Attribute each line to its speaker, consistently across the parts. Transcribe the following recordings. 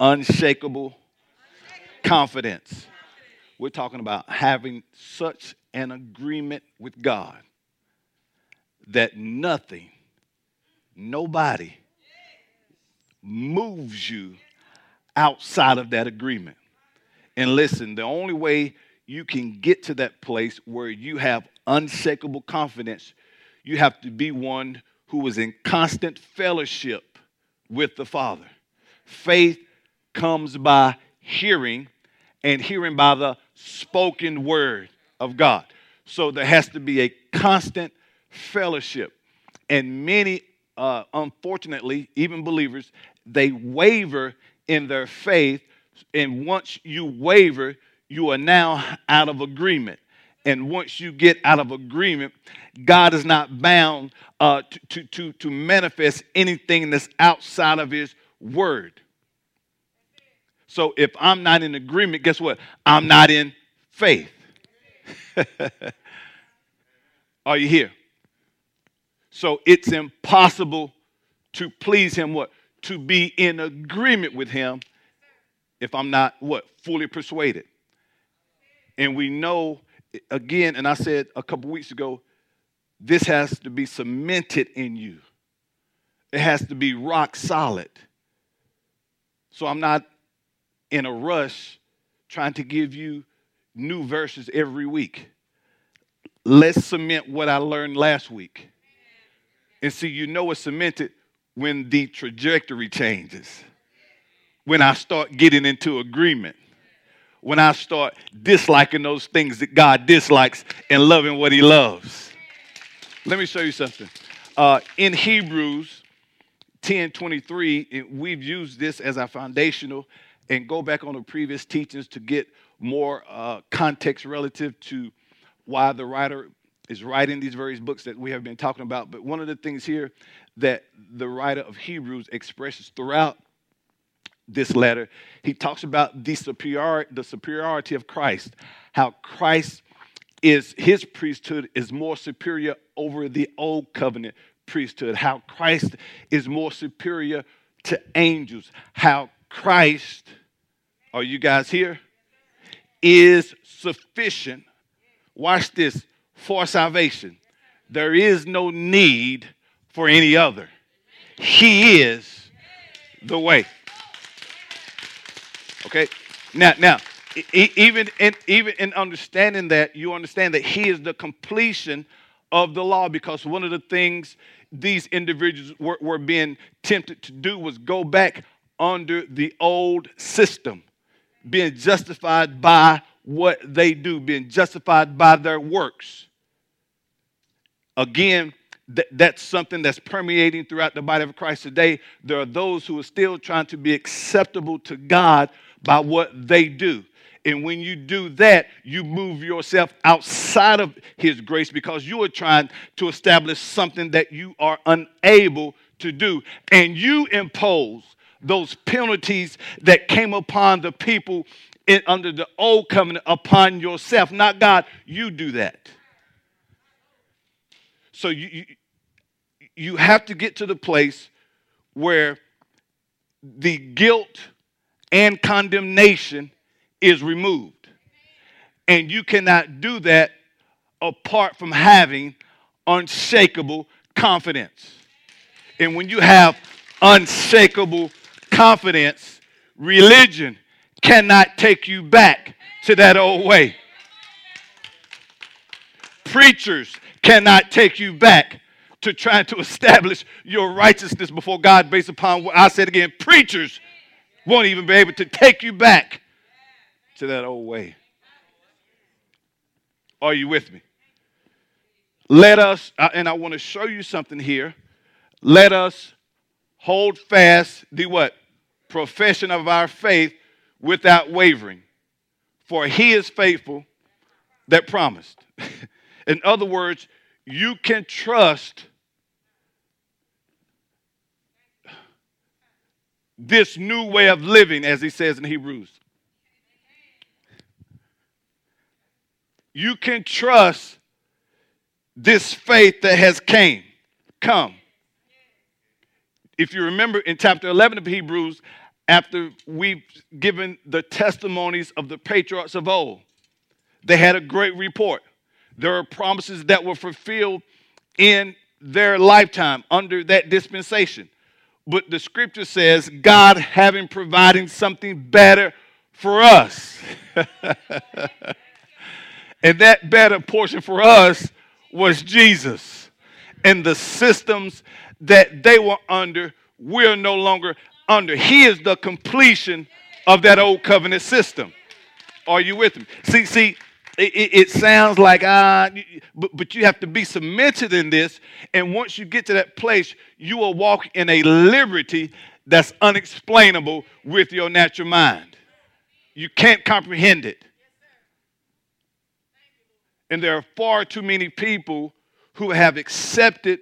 Speaker 1: unshakable confidence. We're talking about having such an agreement with God that nothing, nobody moves you outside of that agreement. And listen, the only way you can get to that place where you have unshakable confidence, you have to be one who is in constant fellowship with the Father. Faith comes by hearing, and hearing by the spoken word of God. So there has to be a constant fellowship. And many, uh, unfortunately, even believers, they waver in their faith. And once you waver, you are now out of agreement. And once you get out of agreement, God is not bound uh, to, to, to, to manifest anything that's outside of His word. So if I'm not in agreement, guess what? I'm not in faith. Are you here? So it's impossible to please him what? To be in agreement with him if I'm not what? Fully persuaded. And we know again, and I said a couple weeks ago, this has to be cemented in you. It has to be rock solid. So I'm not in a rush trying to give you new verses every week. Let's cement what I learned last week. And see, you know it's cemented when the trajectory changes, when I start getting into agreement, when I start disliking those things that God dislikes and loving what He loves. Let me show you something. Uh, in Hebrews 10 23, we've used this as our foundational and go back on the previous teachings to get more uh, context relative to why the writer is writing these various books that we have been talking about. But one of the things here that the writer of Hebrews expresses throughout this letter, he talks about the, superior, the superiority of Christ, how Christ is his priesthood is more superior over the old covenant priesthood, how Christ is more superior to angels, how Christ, are you guys here? Is sufficient. Watch this for salvation. There is no need for any other. He is the way. Okay? Now, now, even in even in understanding that, you understand that he is the completion of the law because one of the things these individuals were, were being tempted to do was go back under the old system, being justified by what they do, being justified by their works. Again, th- that's something that's permeating throughout the body of Christ today. There are those who are still trying to be acceptable to God by what they do. And when you do that, you move yourself outside of His grace because you are trying to establish something that you are unable to do. And you impose those penalties that came upon the people in, under the old covenant upon yourself, not God. You do that. So you, you, you have to get to the place where the guilt and condemnation is removed. And you cannot do that apart from having unshakable confidence. And when you have unshakable confidence, religion cannot take you back to that old way. Preachers cannot take you back to trying to establish your righteousness before God based upon what I said again. Preachers won't even be able to take you back to that old way. Are you with me? Let us, uh, and I want to show you something here. Let us hold fast the what? Profession of our faith without wavering. For he is faithful that promised. In other words, you can trust this new way of living, as he says in Hebrews. You can trust this faith that has came, come. If you remember in chapter 11 of Hebrews, after we've given the testimonies of the patriarchs of old, they had a great report. There are promises that were fulfilled in their lifetime under that dispensation. But the scripture says, God having providing something better for us. and that better portion for us was Jesus. And the systems that they were under, we're no longer under. He is the completion of that old covenant system. Are you with me? See, see, it, it, sounds like ah, but, but you have to be cemented in this. And once you get to that place, you will walk in a liberty that's unexplainable with your natural mind. You can't comprehend it. And there are far too many people who have accepted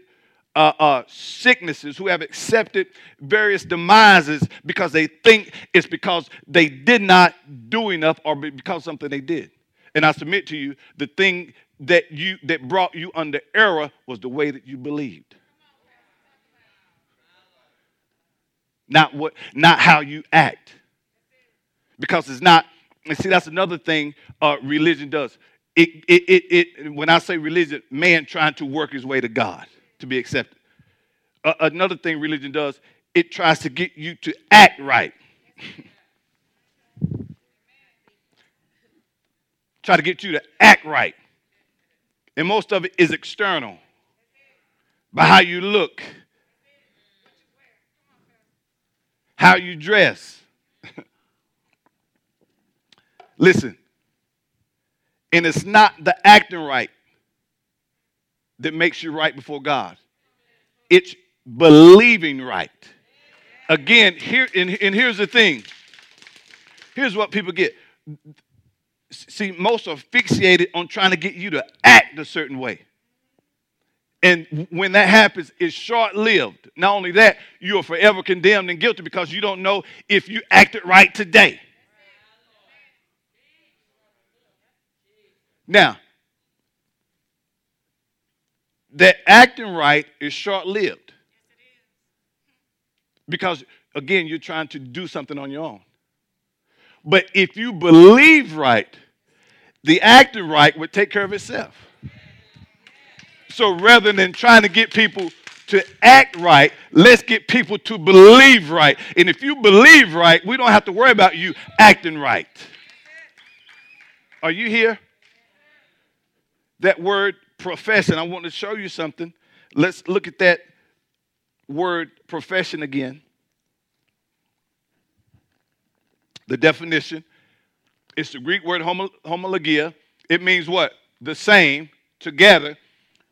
Speaker 1: uh, uh, sicknesses, who have accepted various demises because they think it's because they did not do enough or because something they did. And I submit to you, the thing that you that brought you under error was the way that you believed. Not what, not how you act. Because it's not, and see, that's another thing uh, religion does. It, it, it, it, when I say religion, man trying to work his way to God to be accepted. Another thing religion does, it tries to get you to act right. Try to get you to act right. And most of it is external by how you look, how you dress. Listen, and it's not the acting right that makes you right before God. It's believing right. Again, here and, and here's the thing. Here's what people get. See, most are fixated on trying to get you to act a certain way. And when that happens, it's short lived. Not only that, you are forever condemned and guilty because you don't know if you acted right today. Now, that acting right is short lived. Because, again, you're trying to do something on your own. But if you believe right, the acting right would take care of itself. So rather than trying to get people to act right, let's get people to believe right. And if you believe right, we don't have to worry about you acting right. Are you here? That word profession, I want to show you something. Let's look at that word profession again. The definition it's the Greek word homologia. It means what? The same, together,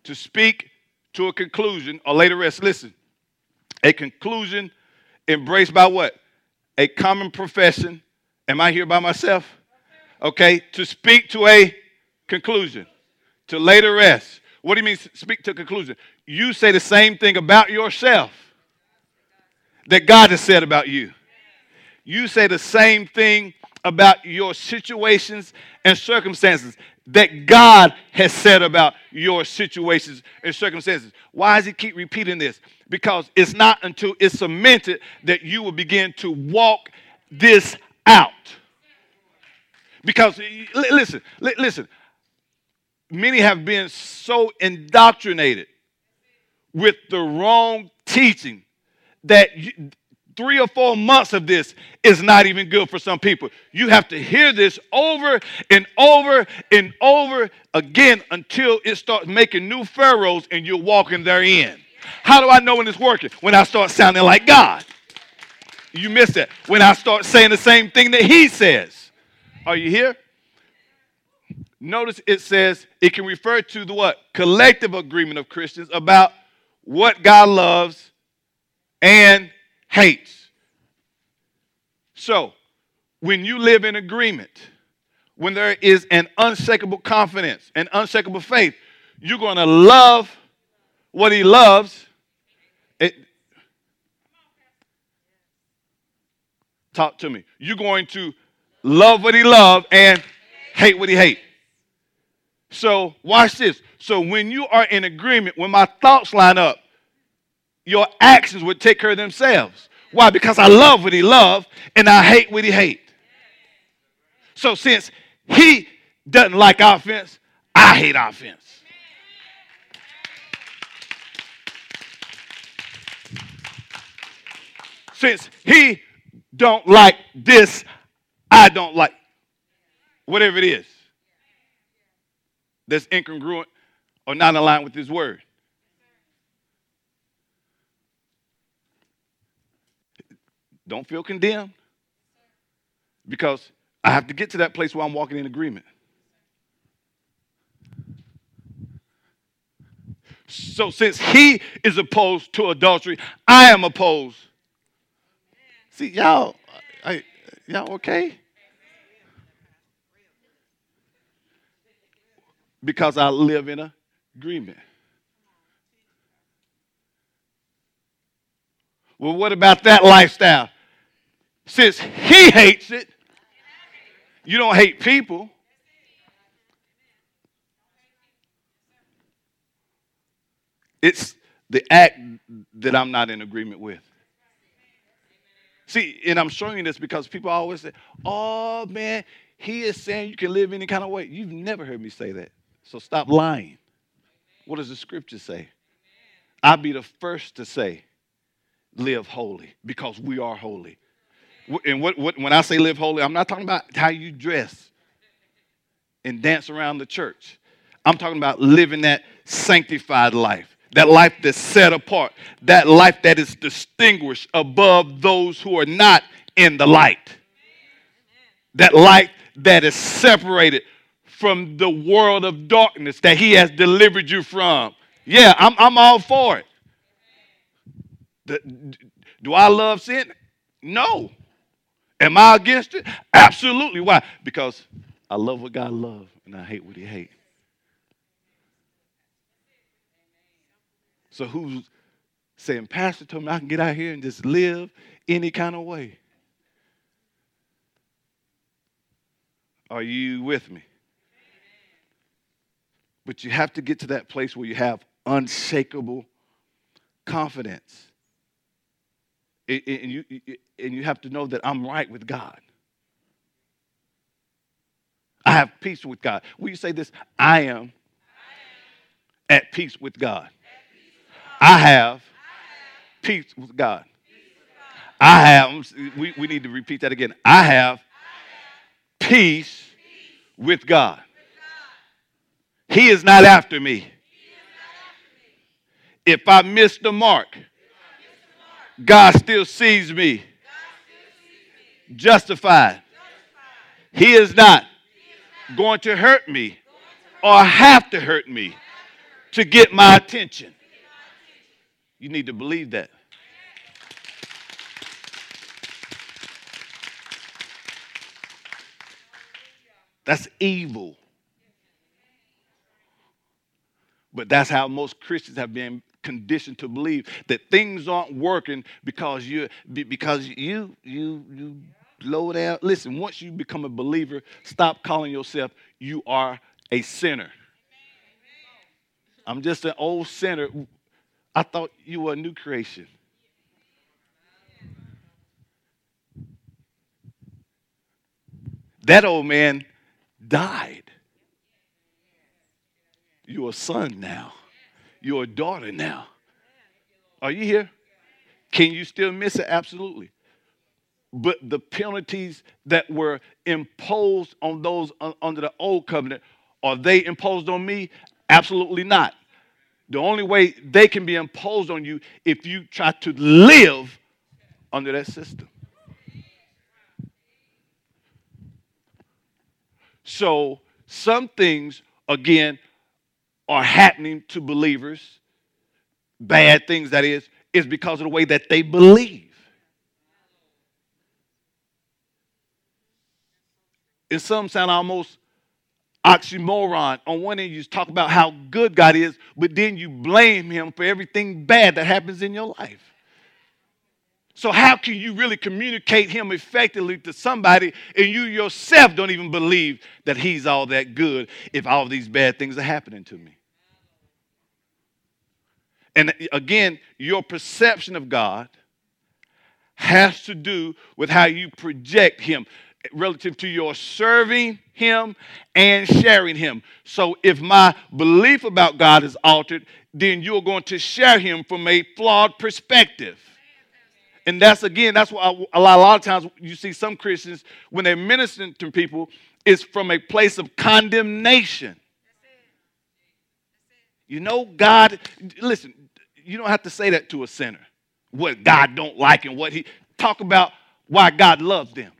Speaker 1: to speak to a conclusion or later rest. Listen, a conclusion embraced by what? A common profession. Am I here by myself? Okay, to speak to a conclusion, to later rest. What do you mean speak to conclusion? You say the same thing about yourself that God has said about you. You say the same thing about your situations and circumstances that God has said about your situations and circumstances. Why does he keep repeating this? Because it's not until it's cemented that you will begin to walk this out. Because listen, listen, many have been so indoctrinated with the wrong teaching that three or four months of this is not even good for some people. You have to hear this over and over and over again until it starts making new furrows and you're walking therein. How do I know when it's working? When I start sounding like God. You miss that. When I start saying the same thing that He says. Are you here? Notice it says it can refer to the what? Collective agreement of Christians about what God loves and hates. So, when you live in agreement, when there is an unshakable confidence, an unshakable faith, you're going to love what he loves. It, talk to me. You're going to love what he loves and hate what he hates. So, watch this. So, when you are in agreement, when my thoughts line up, your actions would take care of themselves. Why? Because I love what he loves and I hate what he hate. So since he doesn't like offense, I hate offense. Since he don't like this, I don't like whatever it is that's incongruent or not aligned with his word. Don't feel condemned because I have to get to that place where I'm walking in agreement. So, since he is opposed to adultery, I am opposed. See, y'all, I, y'all okay? Because I live in agreement. Well, what about that lifestyle? Since he hates it, you don't hate people. It's the act that I'm not in agreement with. See, and I'm showing you this because people always say, oh man, he is saying you can live any kind of way. You've never heard me say that. So stop lying. What does the scripture say? I'll be the first to say, live holy because we are holy. And what, what, when I say live holy, I'm not talking about how you dress and dance around the church. I'm talking about living that sanctified life, that life that's set apart, that life that is distinguished above those who are not in the light, that light that is separated from the world of darkness that He has delivered you from. Yeah, I'm, I'm all for it. Do I love sin? No. Am I against it? Absolutely. Why? Because I love what God loves and I hate what he hates. So who's saying, Pastor told me I can get out here and just live any kind of way? Are you with me? But you have to get to that place where you have unshakable confidence and you, and you have to know that I'm right with God. I have peace with God. Will you say this? I am at peace with God. I have peace with God. I have, we, we need to repeat that again. I have peace with God. He is not after me. If I miss the mark, God still sees me justified. He is not going to hurt me or have to hurt me to get my attention. You need to believe that. That's evil. But that's how most Christians have been conditioned to believe that things aren't working because you because you you you low down. Listen, once you become a believer, stop calling yourself you are a sinner. I'm just an old sinner. I thought you were a new creation. That old man died. You're a son now. You're a daughter now. Are you here? Can you still miss it? Absolutely. But the penalties that were imposed on those under the old covenant, are they imposed on me? Absolutely not. The only way they can be imposed on you if you try to live under that system. So, some things, again, are happening to believers, bad things that is, is because of the way that they believe. And some sound almost oxymoron. On one end, you talk about how good God is, but then you blame Him for everything bad that happens in your life. So, how can you really communicate Him effectively to somebody and you yourself don't even believe that He's all that good if all these bad things are happening to me? And again, your perception of God, has to do with how you project him relative to your serving him and sharing him. So if my belief about God is altered, then you're going to share him from a flawed perspective. And that's again, that's why a lot, a lot of times you see some Christians when they're ministering to people, it's from a place of condemnation. You know, God, listen, you don't have to say that to a sinner. What God don't like and what he talk about why God loves them.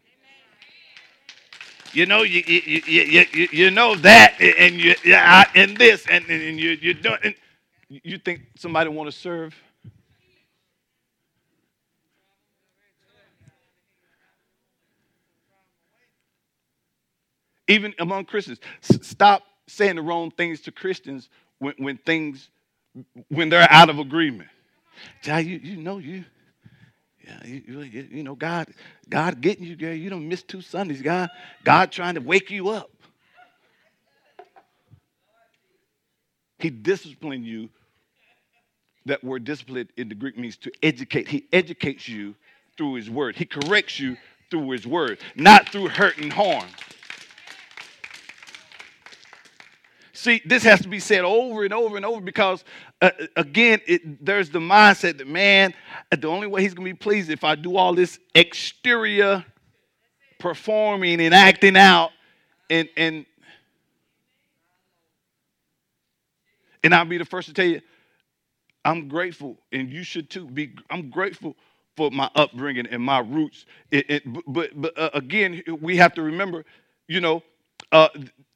Speaker 1: You know, you, you, you, you, you know that, and you and this, and, and you you don't. you think somebody want to serve? Even among Christians, stop saying the wrong things to Christians when, when things when they're out of agreement. Child, you, you know you, yeah, you, you, you, know God, God getting you, girl. You don't miss two Sundays. God, God trying to wake you up. He disciplined you. That word discipline in the Greek means to educate. He educates you through his word. He corrects you through his word, not through hurt and harm. See, this has to be said over and over and over because, uh, again, it, there's the mindset that, man, the only way he's going to be pleased if I do all this exterior performing and acting out and, and, and I'll be the first to tell you, I'm grateful, and you should too. Be I'm grateful for my upbringing and my roots. It, it, but but uh, again, we have to remember, you know, uh,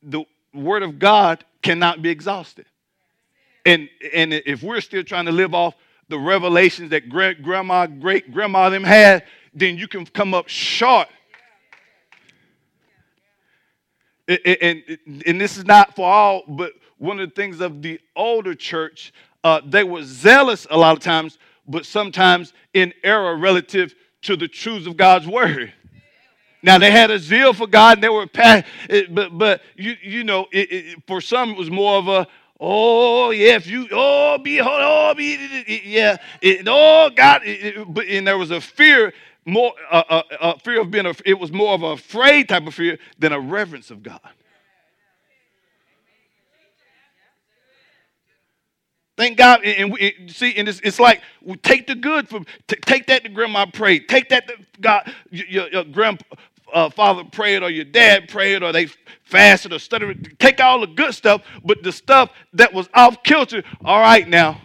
Speaker 1: the word of God cannot be exhausted. And, and if we're still trying to live off the revelations that great grandma, great grandma them had, then you can come up short. And, and, and this is not for all, but one of the things of the older church, uh, they were zealous a lot of times, but sometimes in error relative to the truths of God's word. Now they had a zeal for God, and they were but but you you know it, it, for some it was more of a oh yeah if you oh be oh, oh be yeah it, oh God but and there was a fear more a fear of being a, it was more of a afraid type of fear than a reverence of God. Thank God. And we, see, and it's, it's like we take the good from, t- take that to grandma prayed. Take that to God, your, your grandfather uh, prayed, or your dad prayed, or they fasted or studied. Take all the good stuff, but the stuff that was off kilter, all right now.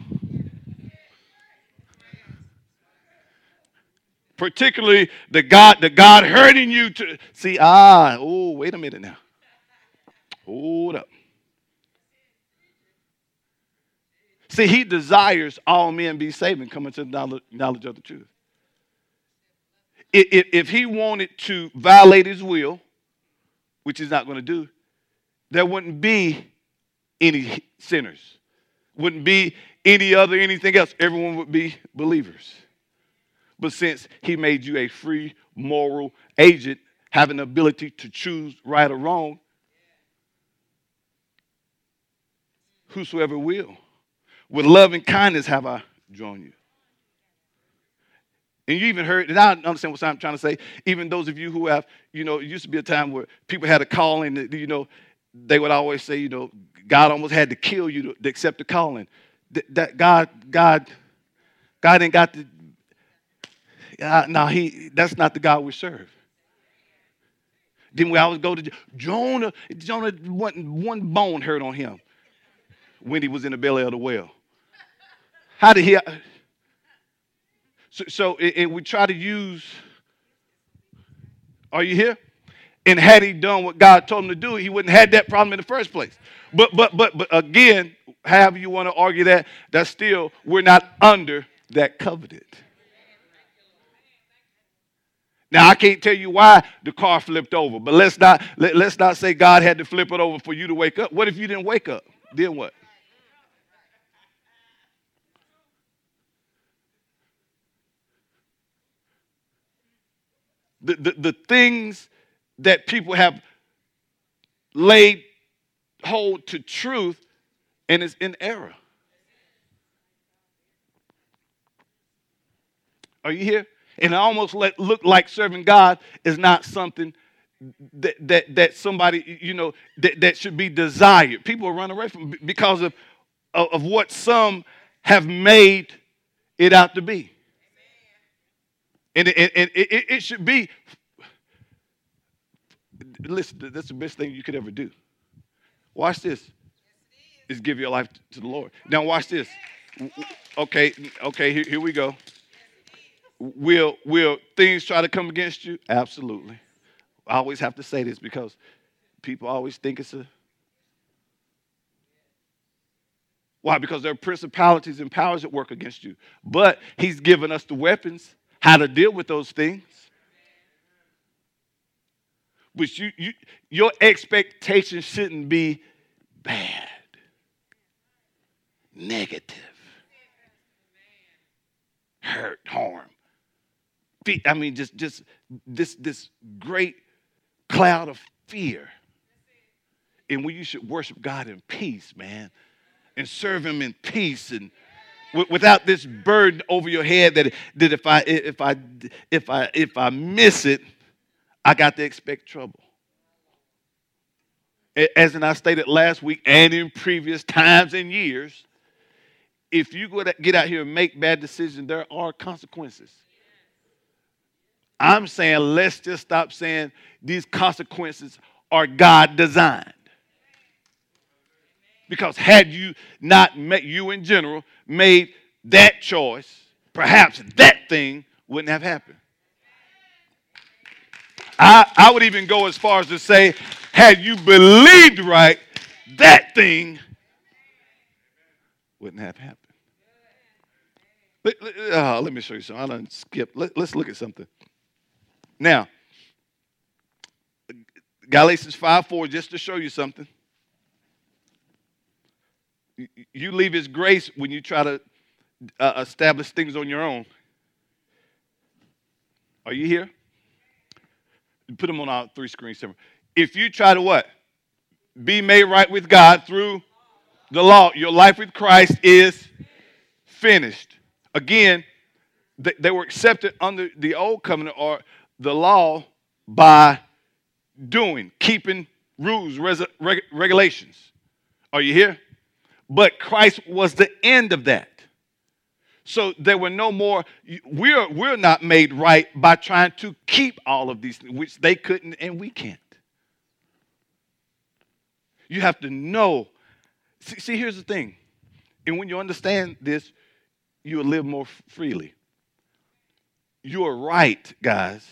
Speaker 1: Particularly the God, the God hurting you to see, ah, oh, wait a minute now. Hold up. See, he desires all men be saved and come into the knowledge of the truth. If, he wanted to violate his will, which he's not going to do, there wouldn't be any sinners, wouldn't be any other anything else. Everyone would be believers. But since he made you a free moral agent, having the ability to choose right or wrong, whosoever will. With love and kindness have I drawn you. And you even heard, and I understand what I'm trying to say. Even those of you who have, you know, it used to be a time where people had a calling that, you know, they would always say, you know, God almost had to kill you to, to accept the calling. That, God, God, God ain't got the, uh, no, he, that's not the God we serve. Then we always go to Jonah. Jonah, one, one bone hurt on him when he was in the belly of the whale. How did he? So, so we try to use. Are you here? And had he done what God told him to do, he wouldn't have had that problem in the first place. But but but but again, however you want to argue that, that still we're not under that covenant. Now I can't tell you why the car flipped over, but let's not let, let's not say God had to flip it over for you to wake up. What if you didn't wake up? Then what? The, the, the things that people have laid hold to truth and is in error. Are you here? And it almost let, look like serving God is not something that, that, that somebody, you know, that, that should be desired. People run away from because of, of, of what some have made it out to be. And, it, it, it should be, listen, that's the best thing you could ever do. Watch this. Is give your life to the Lord. Now watch this. Okay, okay, here, here we go. Will will things try to come against you? Absolutely. I always have to say this because people always think it's a why? Because there are principalities and powers that work against you. But he's given us the weapons, how to deal with those things. But you, you your expectation shouldn't be bad, negative, hurt, harm. I mean, just just this this great cloud of fear. And when you should worship God in peace, man, and serve Him in peace and without this burden over your head that, that if I if I if I if I miss it, I got to expect trouble. As in I stated last week and in previous times and years, if you go to get out here and make bad decisions, there are consequences. I'm saying let's just stop saying these consequences are God designed. Because had you not met you in general made that choice, perhaps that thing wouldn't have happened. I, I would even go as far as to say, had you believed right, that thing wouldn't have happened. Let, let, uh, let me show you something. I don't skip. Let, let's look at something. Now, Galatians 5 4, just to show you something. You leave His grace when you try to uh, establish things on your own. Are you here? Put them on our three screens. If you try to what? Be made right with God through the law, your life with Christ is finished. Again, they, they were accepted under the old covenant or the law by doing, keeping rules, res- reg- regulations. Are you here? But Christ was the end of that. So there were no more, we're, we're not made right by trying to keep all of these, which they couldn't and we can't. You have to know. See, see here's the thing. And when you understand this, you'll live more freely. You're right, guys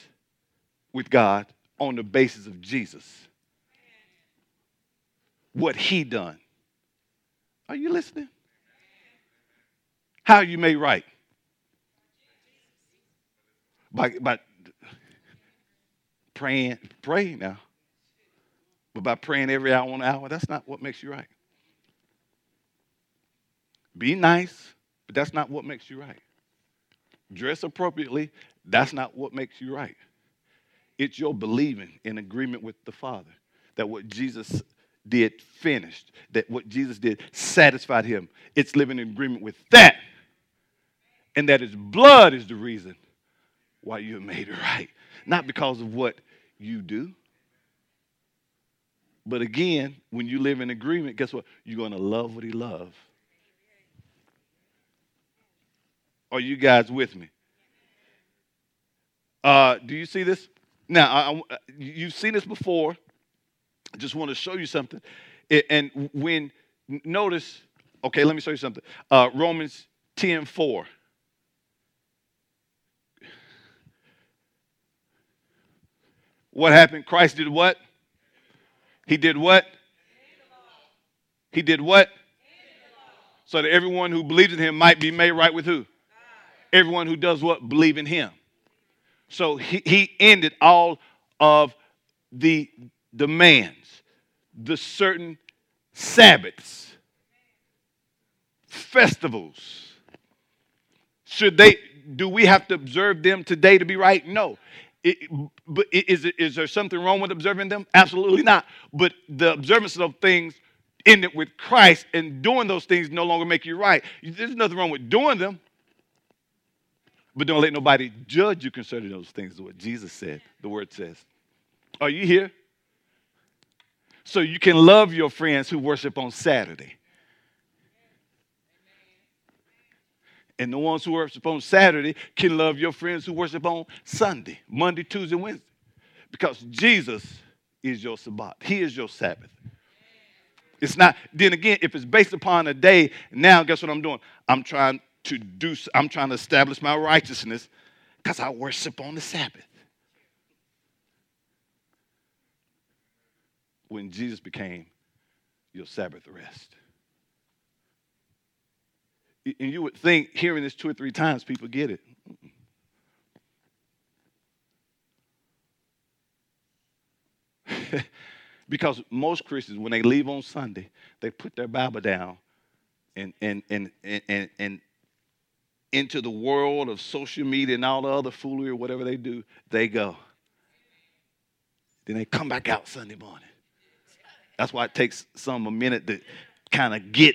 Speaker 1: with God on the basis of Jesus. What he done. Are you listening? How you made right? By, by praying, praying now. But by praying every hour on hour, that's not what makes you right. Be nice, but that's not what makes you right. Dress appropriately, that's not what makes you right. It's your believing in agreement with the Father that what Jesus did finished, that what Jesus did satisfied him. It's living in agreement with that. And that his blood is the reason why you're made right. Not because of what you do. But again, when you live in agreement, guess what? You're going to love what he loves. Are you guys with me? Uh, do you see this? Now, I, I, you've seen this before. Just want to show you something. And when, notice, okay, let me show you something. Uh, Romans 10 4. What happened? Christ did what? He did what? He did what? So that everyone who believes in him might be made right with who? Everyone who does what? Believe in him. So he, he ended all of the demands, the certain Sabbaths, festivals. Should they, do we have to observe them today to be right? No. It, but is, is there something wrong with observing them? Absolutely not. But the observance of things ended with Christ, and doing those things no longer make you right. There's nothing wrong with doing them. But don't let nobody judge you concerning those things, is what Jesus said, the word says. Are you here? So you can love your friends who worship on Saturday. And the ones who worship on Saturday can love your friends who worship on Sunday, Monday, Tuesday, Wednesday. Because Jesus is your Sabbath. He is your Sabbath. It's not, then again, if it's based upon a day, now guess what I'm doing? I'm trying to do, I'm trying to establish my righteousness because I worship on the Sabbath. When Jesus became your Sabbath rest. And you would think hearing this two or three times, people get it. because most Christians, when they leave on Sunday, they put their Bible down and, and, and, and, and, into the world of social media and all the other foolery or whatever they do, they go. Then they come back out Sunday morning. That's why it takes some a minute to kind of get.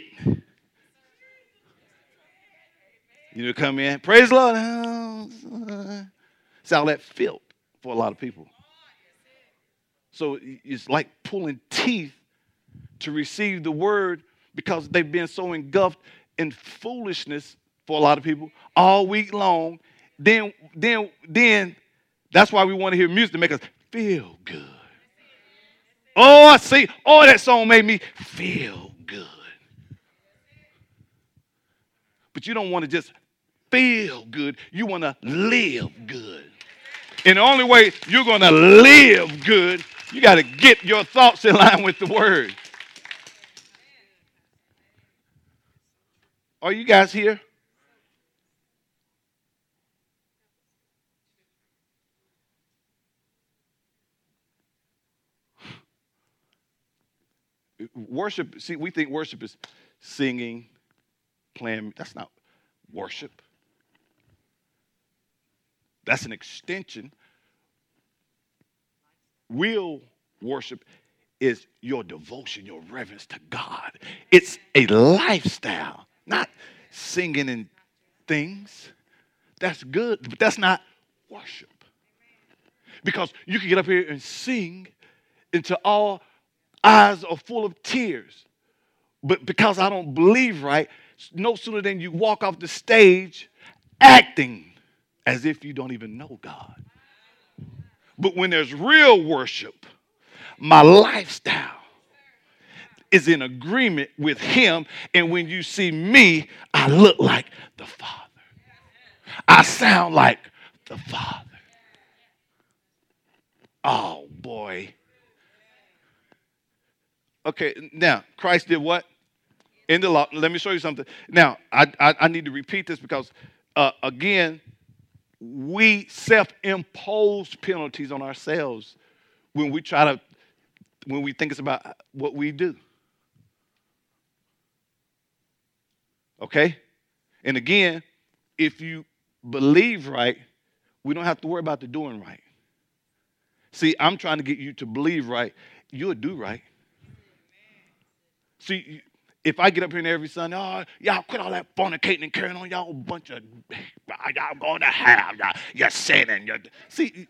Speaker 1: You know, come in, praise the Lord. It's all that filth for a lot of people. So it's like pulling teeth to receive the word because they've been so engulfed in foolishness for a lot of people all week long. Then, then, then that's why we want to hear music to make us feel good. Oh, I see. Oh, that song made me feel good. But you don't want to just feel good, you want to live good. And the only way you're going to live good you got to get your thoughts in line with the word. Are you guys here? Worship, see, we think worship is singing, playing. That's not worship. That's an extension Real worship is your devotion, your reverence to God. It's a lifestyle, not singing and things. That's good, but that's not worship. Because you can get up here and sing until all eyes are full of tears. But because I don't believe right, no sooner than you walk off the stage acting as if you don't even know God. But when there's real worship, my lifestyle is in agreement with Him. And when you see me, I look like the Father, I sound like the Father. Oh, boy. Okay, now, Christ did what? In the law. Let me show you something. Now, I, I, I need to repeat this because, uh, again, we self impose penalties on ourselves when we try to, when we think it's about what we do. Okay? And again, if you believe right, we don't have to worry about the doing right. See, I'm trying to get you to believe right. You'll do right. See, if I get up here and every Sunday, oh, y'all quit all that fornicating and carrying on, y'all bunch of, y'all going to hell, y'all, you're sinning. You're, see,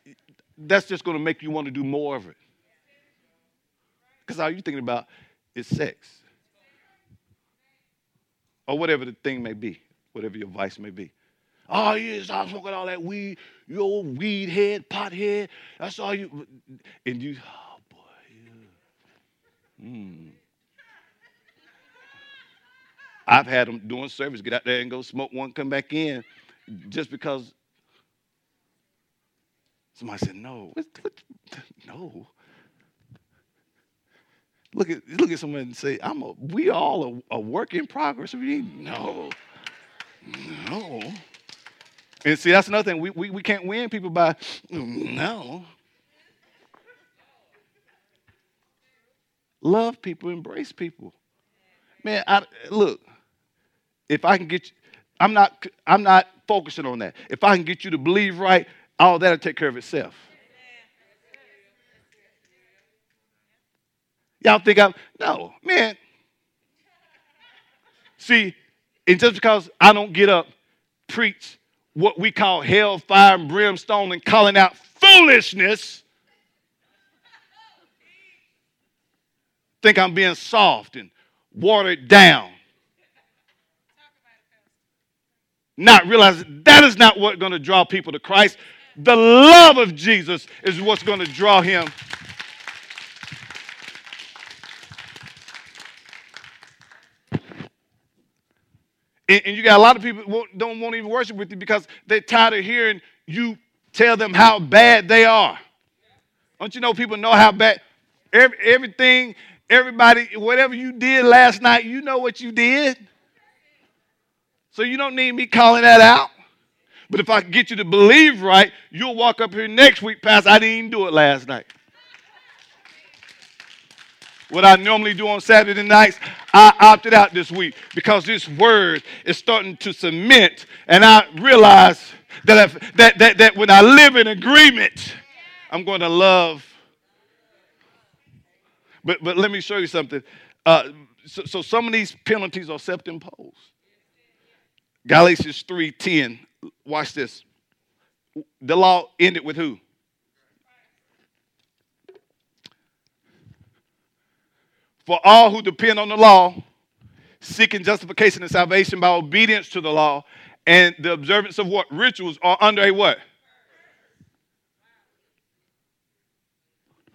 Speaker 1: that's just going to make you want to do more of it. Because all you're thinking about is sex. Or whatever the thing may be, whatever your vice may be. Oh, you stop smoking all that weed, you old weed head, pot head. That's all you. And you, oh boy. Yeah. Mm. I've had them doing service, get out there and go smoke one, come back in, just because somebody said no. What, what, no. Look at look at someone and say, "I'm a." We all a, a work in progress. We no, no. And see, that's another thing. We, we, we can't win people by no. Love people, embrace people. Man, I, look, if I can get you, I'm not, I'm not focusing on that. If I can get you to believe right, all that'll take care of itself. Y'all think I'm, no, man. See, and just because I don't get up, preach what we call hellfire and brimstone and calling out foolishness, think I'm being soft and watered down. Not realize that is not what's going to draw people to Christ. The love of Jesus is what's going to draw him. And, and you got a lot of people don't want even worship with you because they're tired of hearing you tell them how bad they are. Don't you know people know how bad every, everything, everybody, whatever you did last night, you know what you did. So you don't need me calling that out. But if I can get you to believe right, you'll walk up here next week, Pastor. I didn't even do it last night. What I normally do on Saturday nights, I opted out this week because this word is starting to cement, and I realize that, if, that, that, that when I live in agreement, I'm going to love. But, but let me show you something. Uh, so, so some of these penalties are self-imposed. Galatians 3:10. Watch this. The law ended with who? For all who depend on the law, seeking justification and salvation by obedience to the law and the observance of what? Rituals are under a what?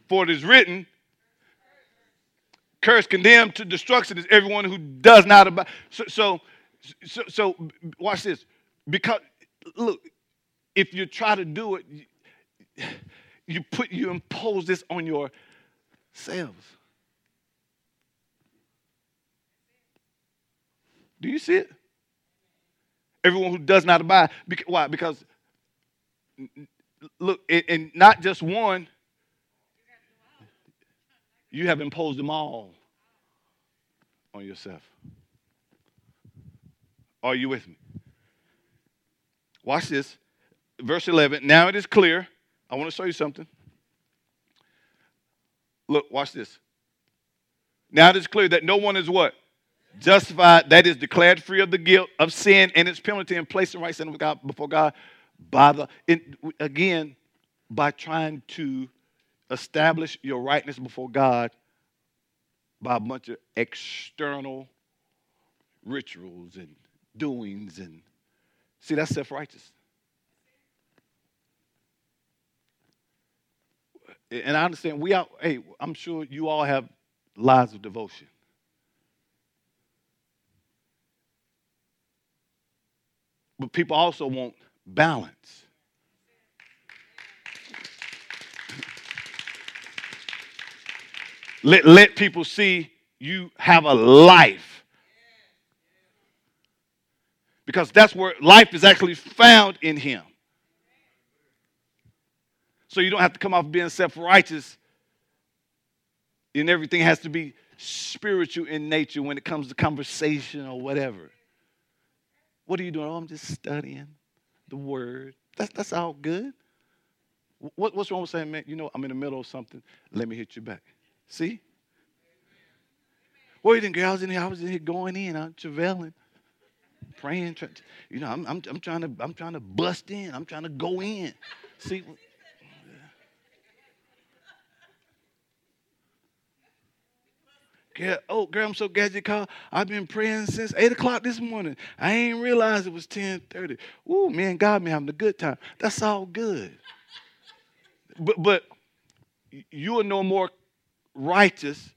Speaker 1: For it is written, curse condemned to destruction is everyone who does not abide. So, so, so, so watch this. Because look, if you try to do it, you put you impose this on yourselves. Do you see it? Everyone who does not abide. Why? Because, look, and not just one, you have imposed them all on yourself. Are you with me? Watch this. Verse 11. Now it is clear. I want to show you something. Look, watch this. Now it is clear that no one is what? justified, that is declared free of the guilt of sin and its penalty and placed in right standing with God before God by the in, again by trying to establish your rightness before God by a bunch of external rituals and doings and see that's self-righteous. And I understand we are hey, I'm sure you all have lives of devotion. But people also want balance. Let, let people see you have a life. Because that's where life is actually found in Him. So you don't have to come off being self righteous, and everything has to be spiritual in nature when it comes to conversation or whatever. What are you doing? Oh, I'm just studying the word. That's, that's all good. What, what's wrong with saying, man, you know, I'm in the middle of something. Let me hit you back. See? Well, you didn't girl, I was in here, I was in here going in, I'm travailing, praying, you know, I'm, I'm, I'm trying to, I'm trying to bust in, I'm trying to go in. See, Girl, oh, girl, I'm so glad you called. I've been praying since 8 o'clock this morning. I ain't realized it was 10.30. Ooh, man, God, me having a good time. That's all good. But, but you are no more righteous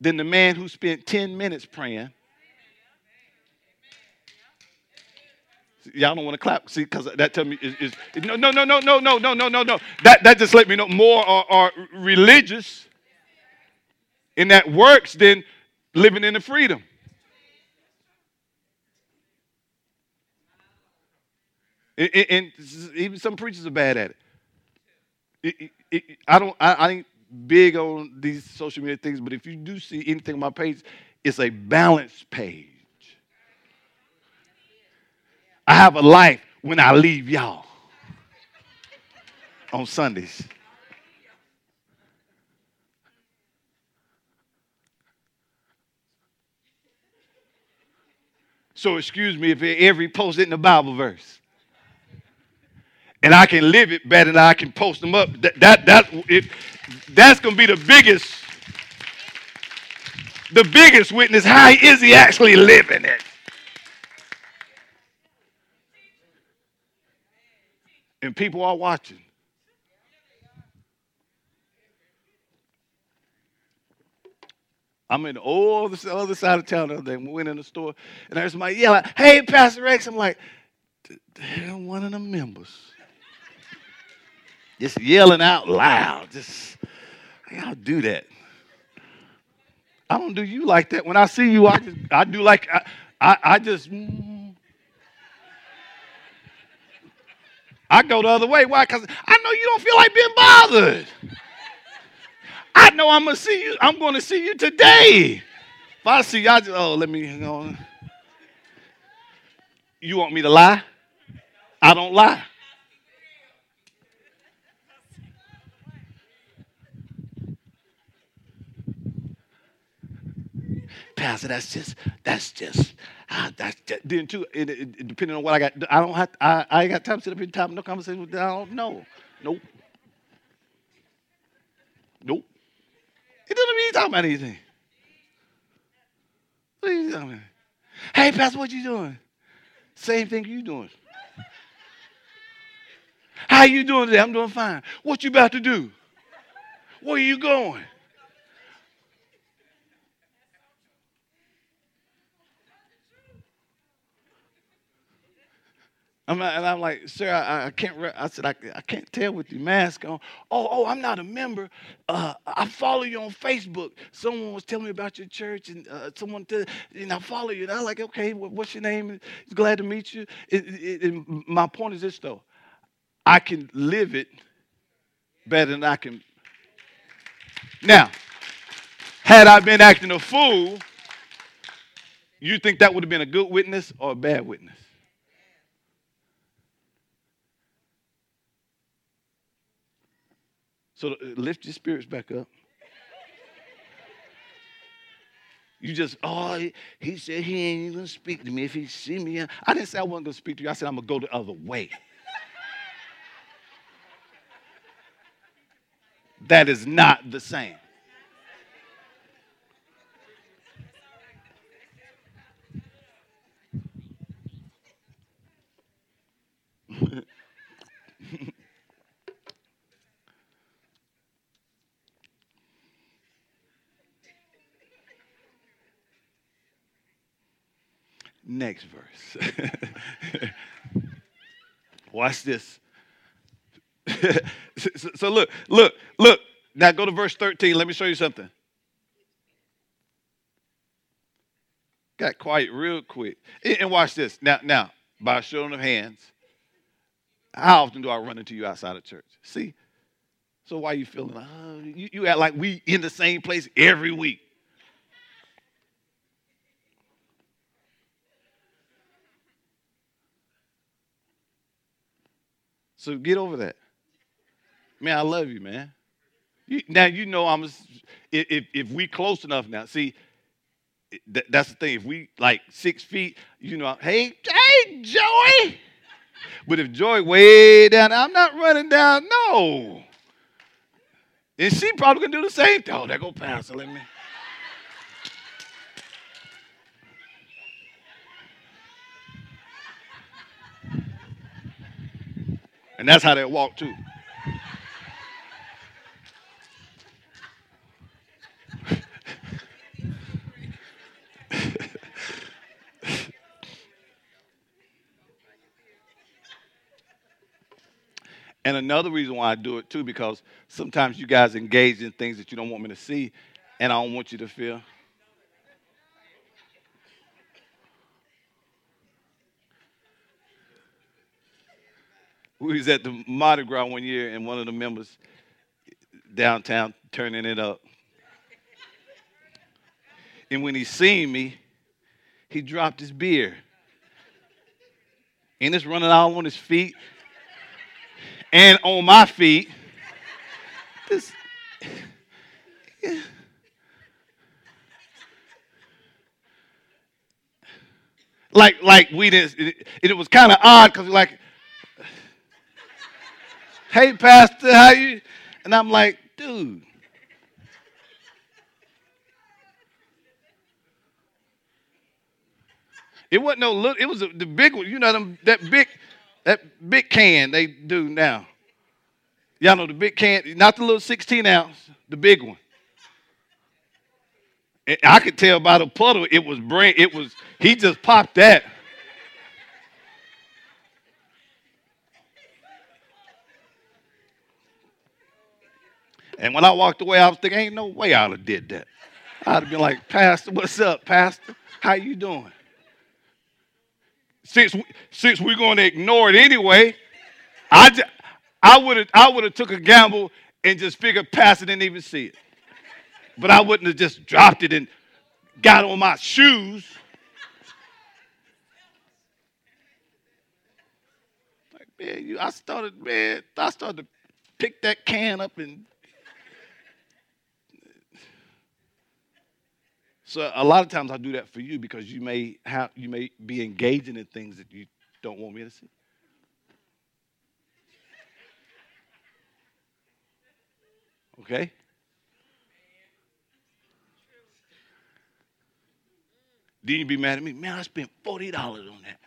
Speaker 1: than the man who spent 10 minutes praying. Y'all don't want to clap, see, because that tell me is, no, no, no, no, no, no, no, no, no, no. That that just let me know more are, are religious and that works than living in the freedom. And, and, even some preachers are bad at it. it, it, it I don't. I, I, ain't big on these social media things, but if you do see anything on my page, it's a balanced page. I have a life when I leave y'all on Sundays. So excuse me if every post isn't a Bible verse. and I can live it better than I can post them up. That that, that it, that's gonna be the biggest, the biggest witness. How is he actually living it? And people are watching. I'm in all the other side of town the other day. We went in the store, and there's somebody yelling, "Hey, Pastor Rex!" I'm like, "They're one of the members." Just yelling out loud. Just y'all do that. I don't do you like that. When I see you, I just I do like I I, I just. Mm, I go the other way. Why? Because I know you don't feel like being bothered. I know I'm gonna see you. I'm gonna see you today. If I see y'all, just, oh, let me you know. You want me to lie? I don't lie. Pastor, that's just that's just ah, that's just, then too. It, it, depending on what I got, I don't have. I, I ain't got time to sit up in time no conversation with. I don't know. Nope. Nope. It doesn't mean he's talking about anything. What are you talking about? Hey, Pastor, what you doing? Same thing you doing. How you doing today? I'm doing fine. What you about to do? Where you going? I'm and I'm like, sir, I, I can't. Re-. I said, I, I can't tell with the mask on. Oh, oh, I'm not a member. Uh, I follow you on Facebook. Someone was telling me about your church, and uh, someone, to, and I follow you. And I'm like, okay, what's your name? Glad to meet you. It, it, it, my point is this, though. I can live it better than I can. Now, had I been acting a fool, you think that would have been a good witness or a bad witness? So uh, lift your spirits back up. You just, oh, he, he said he ain't even gonna speak to me if he see me. I didn't say I wasn't gonna speak to you. I said I'm gonna go the other way. that is not the same. Next verse. Watch this. so, so look, look, look. Now go to verse 13. Let me show you something. Got quiet real quick. And watch this. Now, now, by a show of hands, how often do I run into you outside of church? See? So why are you feeling? Uh, you, you act like we in the same place every week. So get over that. Man, I love you, man. You, now you know I'm. If if we close enough now, see, that, that's the thing. If we like six feet, you know, hey, hey, Joey. But if Joy way down, I'm not running down. No. And she probably gonna do the same thing. Oh, there go Pastor. Let me. And that's how they walk too. and another reason why I do it too, because sometimes you guys engage in things that you don't want me to see, and I don't want you to feel. We was at the Mardi Gras one year, and one of the members downtown turning it up. And when he seen me, he dropped his beer. And it's running all on his feet and on my feet. This, yeah. Like, like we didn't, it, it was kind of odd because like, Hey, Pastor, how you? And I'm like, dude. It wasn't no little, it was the big one. You know them that big, that big can they do now. Y'all know the big can, not the little 16 ounce, the big one. And I could tell by the puddle it was brain, it was, he just popped that. And when I walked away, I was thinking, ain't no way I'd have did that. I'd have been like, Pastor, what's up, Pastor? How you doing? Since, since we're going to ignore it anyway, I would have I would have took a gamble and just figured Pastor didn't even see it. But I wouldn't have just dropped it and got on my shoes. Like, man, you, I started, man, I started to pick that can up and So a lot of times I do that for you because you may have you may be engaging in things that you don't want me to see. Okay? Then you be mad at me. Man, I spent $40 on that.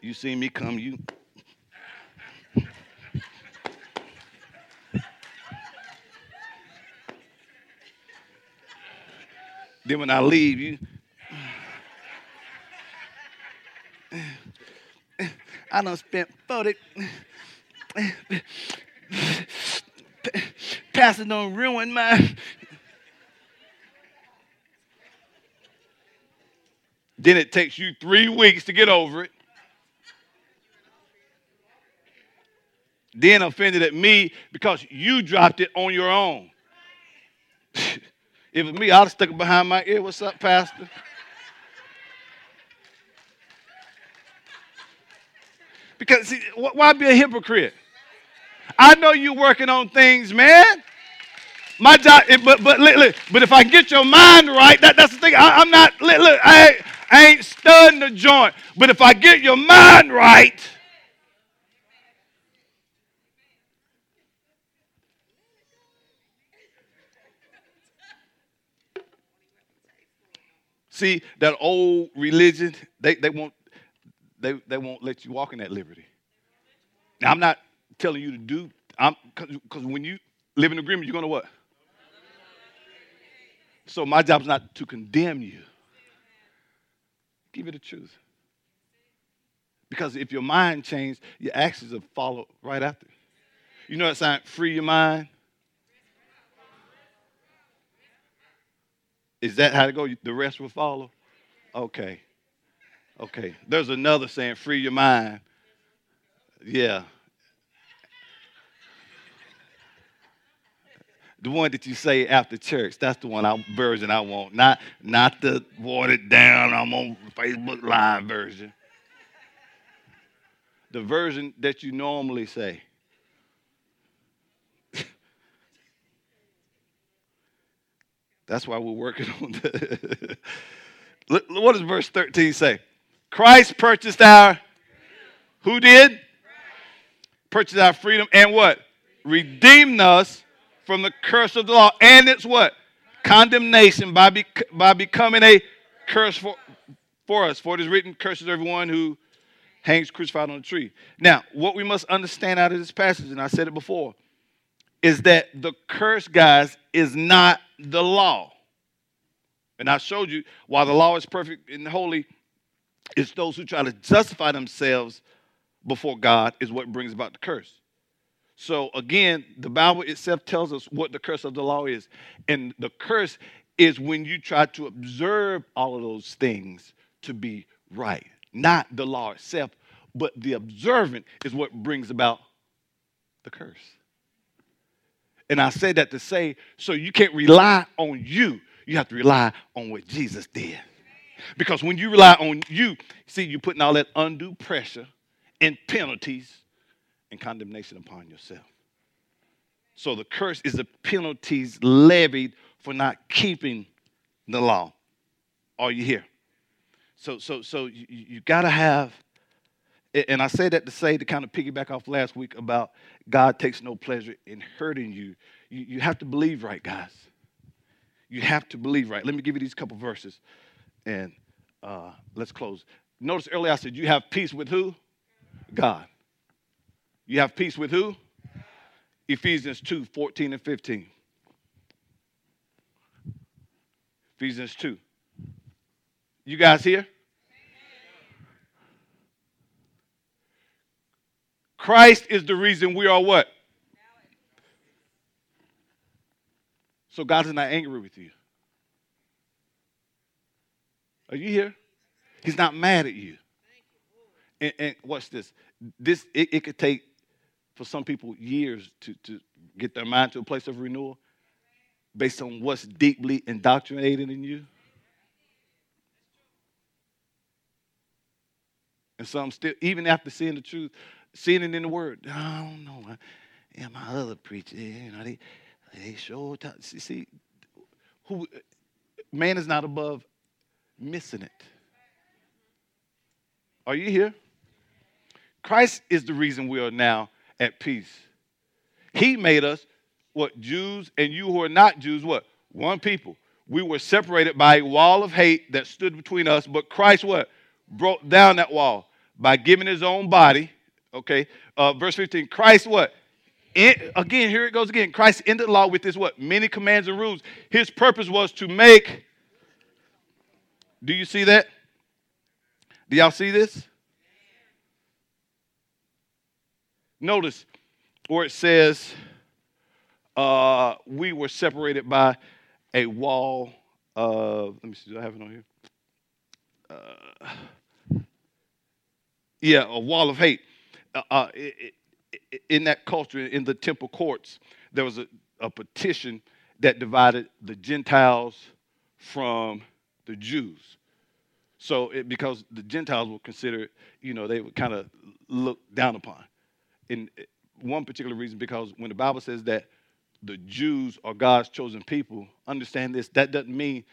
Speaker 1: You see me come, you Then when I leave, you. I done spent 40. Pastor don't ruin my. Then it takes you three weeks to get over it. Then offended at me because you dropped it on your own. If it me, I'd stuck it behind my ear. What's up, Pastor? Because see, why be a hypocrite? I know you're working on things, man. My job, but but look, but if I get your mind right, that, that's the thing. I, am not look, look I, I ain't studying the joint. But if I get your mind right, See, that old religion, they, they won't they, they won't let you walk in that liberty. Now, I'm not telling you to do, I'm because when you live in agreement, you're gonna what? So my job is not to condemn you. Give you the truth. Because if your mind changed, your actions will follow right after. You know that sign, free your mind? Is that how to go? The rest will follow? Okay. Okay. There's another saying, free your mind. Yeah. The one that you say after church, that's the one I, version I want. Not, not the watered down, I'm on Facebook Live version. The version that you normally say. That's why we're working on the. what does verse 13 say? Christ purchased our. Who did? Purchased our freedom and what? Redeemed us from the curse of the law. And it's what? Condemnation by, by becoming a curse for, for us. For it is written, curses everyone who hangs crucified on a tree. Now, what we must understand out of this passage, and I said it before, is that the curse, guys, is not the law. And I showed you why the law is perfect and holy, it's those who try to justify themselves before God is what brings about the curse. So again, the Bible itself tells us what the curse of the law is. And the curse is when you try to observe all of those things to be right. Not the law itself, but the observant is what brings about the curse. And I say that to say, so you can't rely on you. You have to rely on what Jesus did. Because when you rely on you, see, you're putting all that undue pressure and penalties and condemnation upon yourself. So the curse is the penalties levied for not keeping the law. Are you here? So, so, so you, you got to have, and I say that to say to kind of piggyback off last week about God takes no pleasure in hurting you. You, you have to believe right, guys. You have to believe right. Let me give you these couple verses, and uh, let's close. Notice earlier I said you have peace with who? God. You have peace with who? Ephesians 2 14 and 15. Ephesians 2. You guys here? Christ is the reason we are what? So God is not angry with you. Are you here? He's not mad at you. And, and watch this. This it, it could take for some people years to, to get their mind to a place of renewal based on what's deeply indoctrinated in you. And some still, even after seeing the truth, seeing it in the Word, I don't know. Yeah, my other preacher, you know, they they sure talk. See, see, who man is not above missing it. Are you here? Christ is the reason we are now at peace. He made us what Jews and you who are not Jews, what? One people. We were separated by a wall of hate that stood between us, but Christ what? Broke down that wall by giving his own body. Okay. Uh, verse 15. Christ what? In, again, here it goes again. Christ ended the law with his what? Many commands and rules. His purpose was to make. Do you see that? Do y'all see this? Notice where it says, uh, we were separated by a wall of, let me see, do I have it on here? Uh, yeah, a wall of hate. Uh, uh in that culture, in the temple courts, there was a, a petition that divided the Gentiles from the Jews. So, it, because the Gentiles were considered, you know, they were kind of looked down upon. In one particular reason, because when the Bible says that the Jews are God's chosen people, understand this, that doesn't mean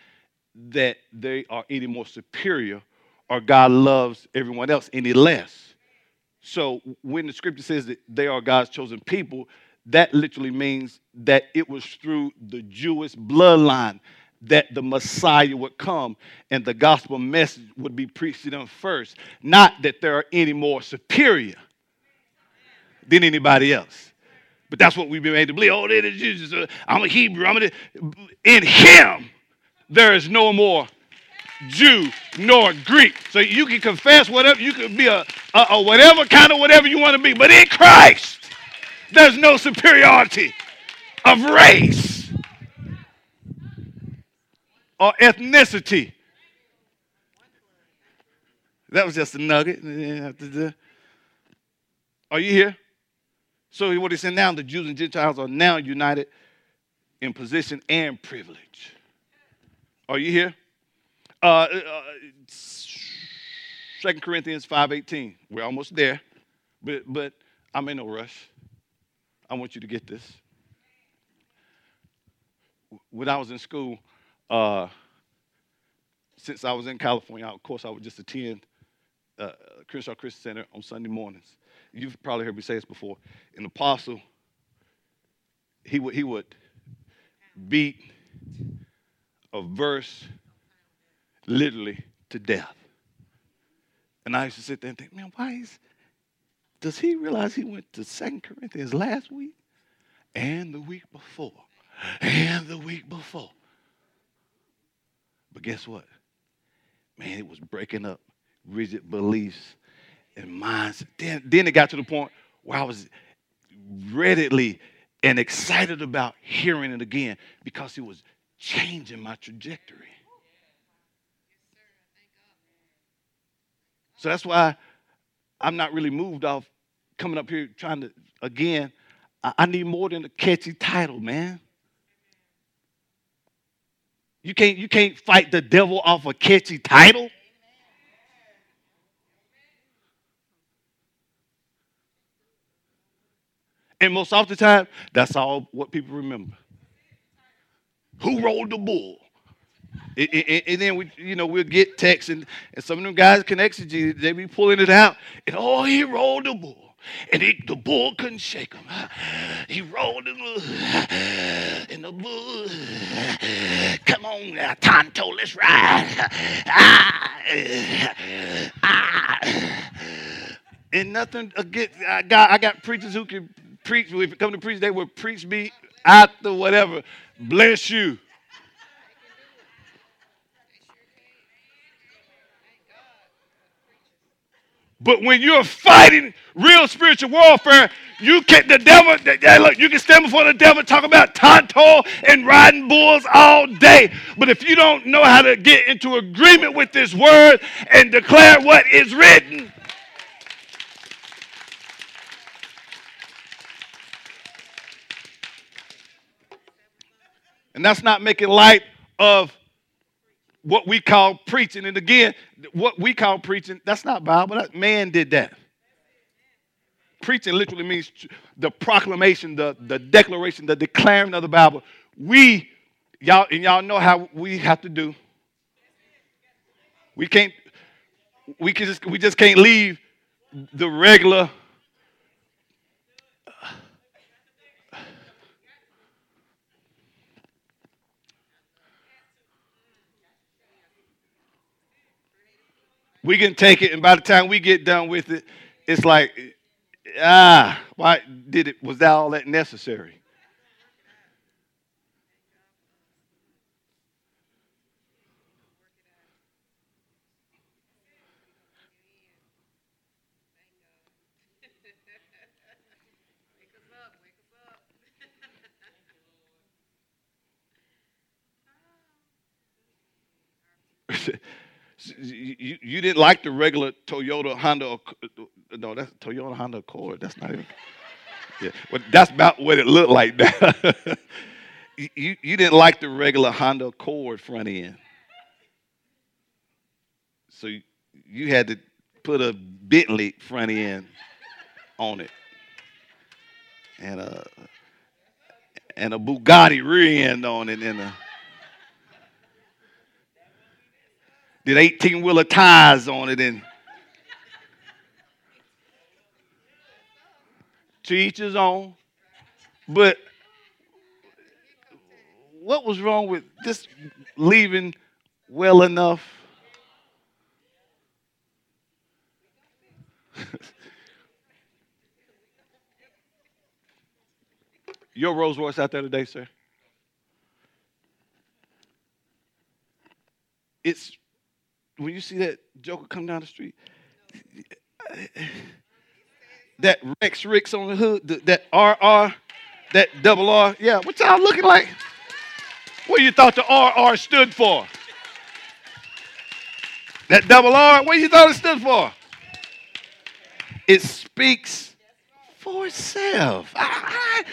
Speaker 1: that they are any more superior or God loves everyone else any less. So when the scripture says that they are God's chosen people, that literally means that it was through the Jewish bloodline that the Messiah would come and the gospel message would be preached to them first, not that they're any more superior than anybody else. But that's what we've been made to believe. Oh, they're the Jews. Uh, I'm a Hebrew. I'm a, in Him, there is no more Jew nor Greek. So you can confess whatever. You can be a, a, a whatever kind of whatever you want to be. But in Christ, there's no superiority of race or ethnicity. That was just a nugget. Are you here? So what he's said now, the Jews and Gentiles are now united in position and privilege. Are you here? Uh, uh, 2 Corinthians 5.18. We're almost there, but, but I'm in no rush. I want you to get this. When I was in school, uh, since I was in California, of course, I would just attend uh, Crenshaw Christian Center on Sunday mornings you've probably heard me say this before. An apostle, he would he would beat a verse literally to death. And I used to sit there and think, man, why is does he realize he went to Second Corinthians last week and the week before? And the week before. But guess what? Man, it was breaking up rigid beliefs and minds. Then, then it got to the point where I was readily and excited about hearing it again because it was changing my trajectory. So that's why I'm not really moved off coming up here trying to, again, I need more than a catchy title, man. You can't, you can't fight the devil off a catchy title. And most often the time, that's all what people remember. Who rolled the bull? And, and, and then we, you know, we'll get texts and, and some of them guys can exegete, they be pulling it out. And oh, he rolled the bull. And he, the bull couldn't shake him. He rolled the, in the bull. Come on now, Tonto, let's ride. Ah, ah. And nothing against, I got, I got preachers who can preach. If it come to preach, they will preach me out the whatever. Bless you. But when you're fighting real spiritual warfare, you can the devil. Look, you can stand before the devil, talk about tonto and riding bulls all day. But if you don't know how to get into agreement with this word and declare what is written, and that's not making light of what we call preaching. And again, what we call preaching, that's not Bible. That man did that. Preaching literally means the proclamation, the, the declaration, the declaring of the Bible. We, y'all, and y'all know how we have to do. We can't, we can just we just can't leave the regular We can take it, and by the time we get done with it, it's like, ah, why did it? Was that all that necessary? you, you didn't like the regular Toyota Honda. No, that's Toyota Honda Accord. That's not even. Yeah, but that's about what it looked like. you, you didn't like the regular Honda Accord front end, so you, you had to put a Bentley front end on it, and a and a Bugatti rear end on it, and a did 18 wheeler tires on it and to each his own. But what was wrong with just leaving well enough? Your Rolls Royce out there today, sir? It's when you see that joker come down the street, that Rex Ricks on the hood, that RR, that double R, yeah, what y'all looking like? What you thought the RR stood for? That double R, what you thought it stood for? It speaks for itself. I,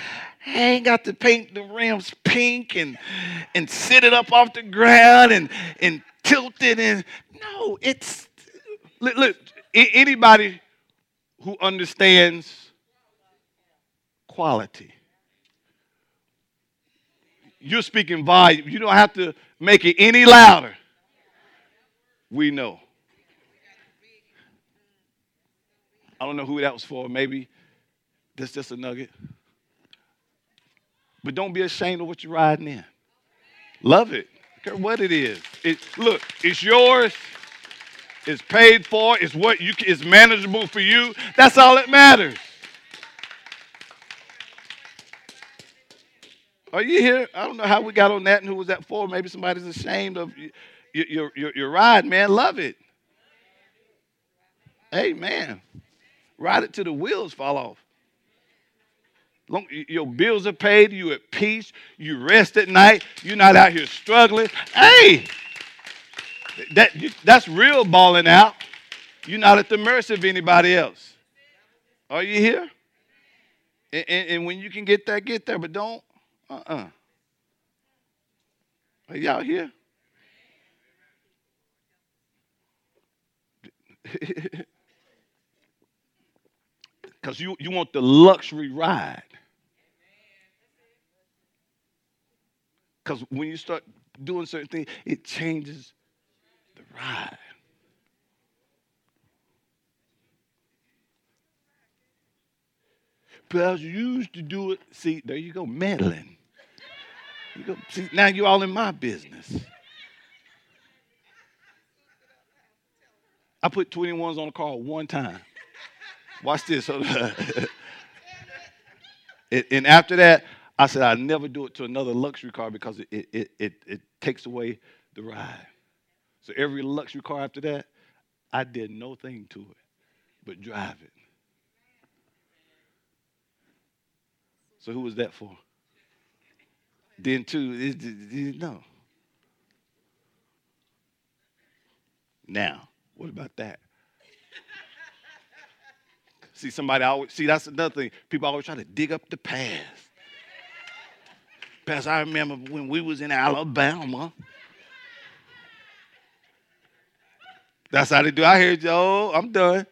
Speaker 1: I, I ain't got to paint the rims pink and and sit it up off the ground and and tilt it and no, it's look, look anybody who understands quality. You're speaking volume. You don't have to make it any louder. We know. I don't know who that was for. Maybe that's just a nugget. But don't be ashamed of what you're riding in. Love it care what it is. It, look, it's yours. It's paid for. It's what you is manageable for you. That's all that matters. Are you here? I don't know how we got on that and who was that for. Maybe somebody's ashamed of your, your, your, your ride, man. Love it. Amen. Ride it till the wheels fall off. Long, your bills are paid, you at peace, you rest at night, you're not out here struggling. Hey, that, that's real balling out. You're not at the mercy of anybody else. Are you here? And, and, and when you can get that, get there, but don't, uh-uh. Are y'all here? Because you, you want the luxury ride. Because when you start doing certain things, it changes the ride. Because you used to do it. See, there you go, meddling. You go, see, now you're all in my business. I put 21s on the car one time. Watch this. and after that, I said I'd never do it to another luxury car because it, it, it, it takes away the ride. So every luxury car after that, I did no thing to it but drive it. So who was that for? Then two, it, it, it, no. Now, what about that? see, somebody always see that's another thing. People always try to dig up the past. Past, I remember when we was in Alabama. That's how they do. I heard you. Oh, I'm done.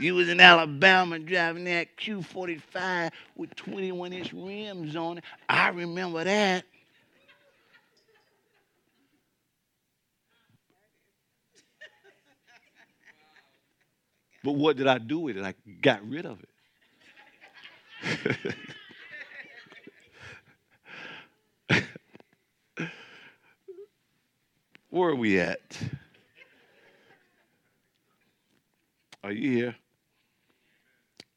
Speaker 1: You was in Alabama driving that Q45 with 21 inch rims on it. I remember that. But what did I do with it? I got rid of it. Where are we at? Are you here?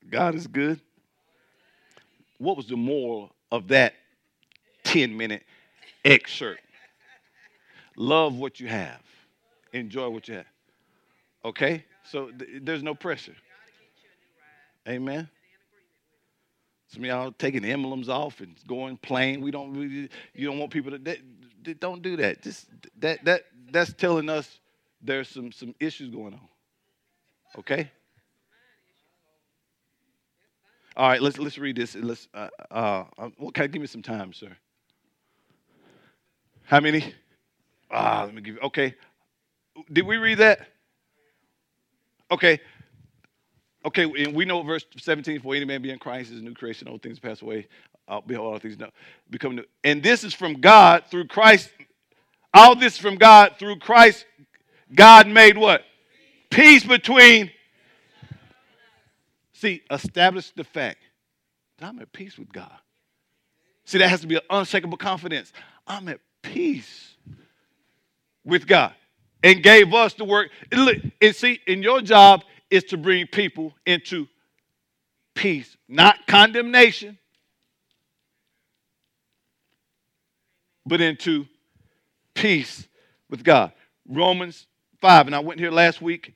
Speaker 1: God is good. What was the moral of that 10 minute excerpt? Love what you have, enjoy what you have. Okay? So th- there's no pressure. Amen. Some of y'all taking emblems off and going plain. We don't really, you don't want people to that, don't do that. Just that that that's telling us there's some some issues going on. Okay. All right, let's let's read this. Let's. Uh, uh, well, can I give me some time, sir? How many? Ah, let me give you. Okay. Did we read that? Okay. Okay, and we know verse 17, for any man be in Christ is a new creation, old things pass away, uh, behold, all things now become new. And this is from God through Christ. All this from God through Christ. God made what? Peace between See, establish the fact that I'm at peace with God. See, that has to be an unshakable confidence. I'm at peace with God and gave us the work. And, and see, in your job is to bring people into peace, not condemnation, but into peace with God. Romans 5, and I went here last week,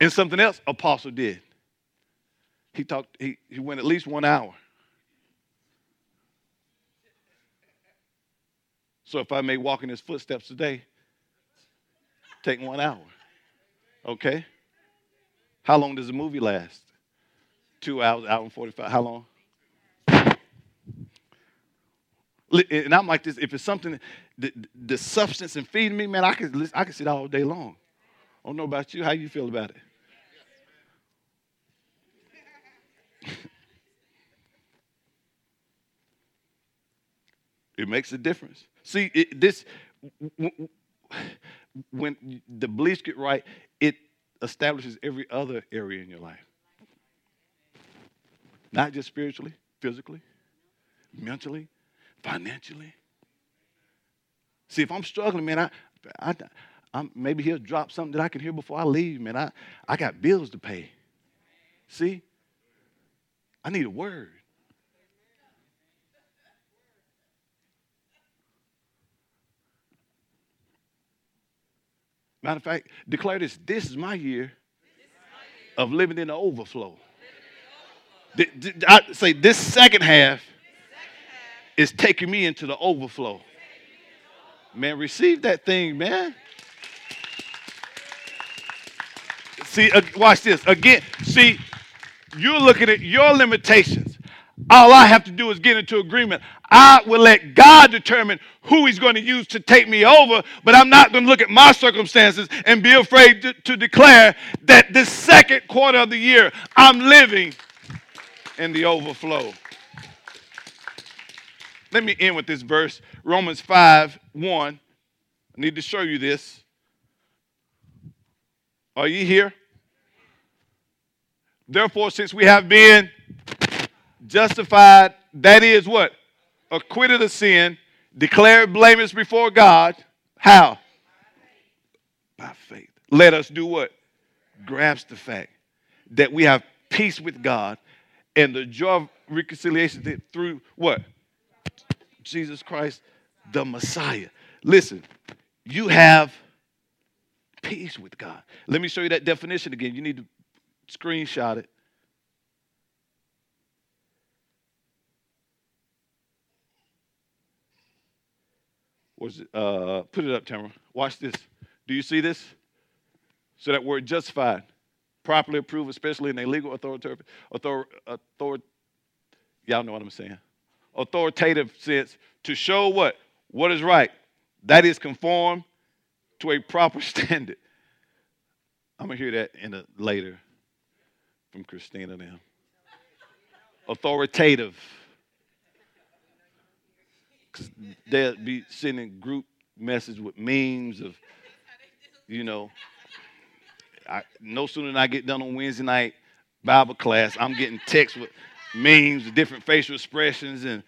Speaker 1: and something else Apostle did. He talked, he, he went at least one hour. So if I may walk in his footsteps today, take one hour. Okay? How long does a movie last? Two hours, hour and 45. How long? And I'm like this, if it's something, the, the substance and feeding me, man, I can, I can sit all day long. I don't know about you. How you feel about it? It makes a difference. See, it, this when the beliefs get right, it establishes every other area in your life. Not just spiritually, physically, mentally, financially. See, if I'm struggling, man, I, I, I'm, maybe he'll drop something that I can hear before I leave, man. I, I got bills to pay. See, I need a word. Matter of fact, declare this this is my year of living in the overflow. I say this second half is taking me into the overflow. Man, receive that thing, man. See, uh, watch this. Again, see, you're looking at your limitations. All I have to do is get into agreement. I will let God determine who He's going to use to take me over, but I'm not going to look at my circumstances and be afraid to, to declare that this second quarter of the year, I'm living in the overflow. Let me end with this verse Romans 5 1. I need to show you this. Are you here? Therefore, since we have been justified, that is what? Acquitted of sin, declared blameless before God. How? By faith. Let us do what? Grasp the fact that we have peace with God and the joy of reconciliation through what? Jesus Christ, the Messiah. Listen, you have peace with God. Let me show you that definition again. You need to screenshot it. Was it, uh, put it up, Tamara. Watch this. Do you see this? So that word justified, properly approved, especially in a legal authoritative, author, author, y'all know what I'm saying. Authoritative sense to show what? What is right. That is conform to a proper standard. I'm gonna hear that in a later from Christina now. Authoritative. They'll be sending group message with memes of, you know, I, no sooner than I get done on Wednesday night Bible class, I'm getting texts with memes, different facial expressions, and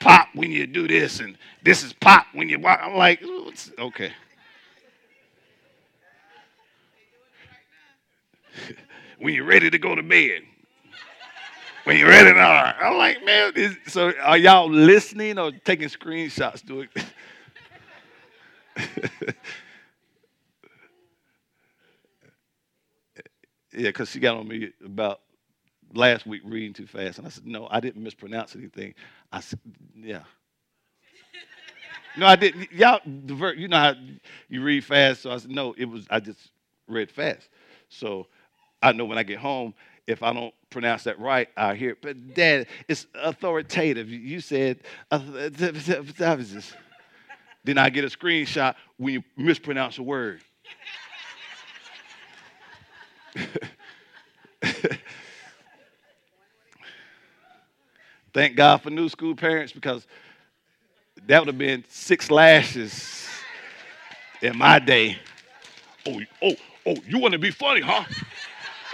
Speaker 1: pop when you do this, and this is pop when you walk. I'm like, okay. when you're ready to go to bed. When you're ready to, I'm like, man, this, so are y'all listening or taking screenshots to it? yeah, because she got on me about last week reading too fast. And I said, no, I didn't mispronounce anything. I said, yeah. no, I didn't. Y'all, the you know how you read fast. So I said, no, it was, I just read fast. So I know when I get home, if I don't pronounce that right, I hear it. But dad, it's authoritative. You said, then I get a screenshot when you mispronounce a word. Thank God for new school parents because that would have been six lashes in my day. Oh, oh, oh, you want to be funny, huh?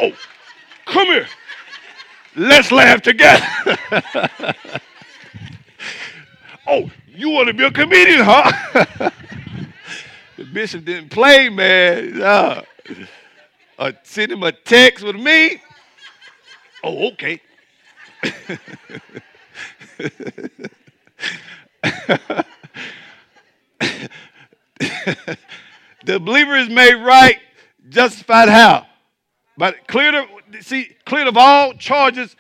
Speaker 1: Oh, come here. Let's laugh together. oh, you want to be a comedian, huh? the bishop didn't play, man. Uh, uh, send him a text with me. Oh, okay. the believer is made right, justified how? But cleared of, see, cleared of all charges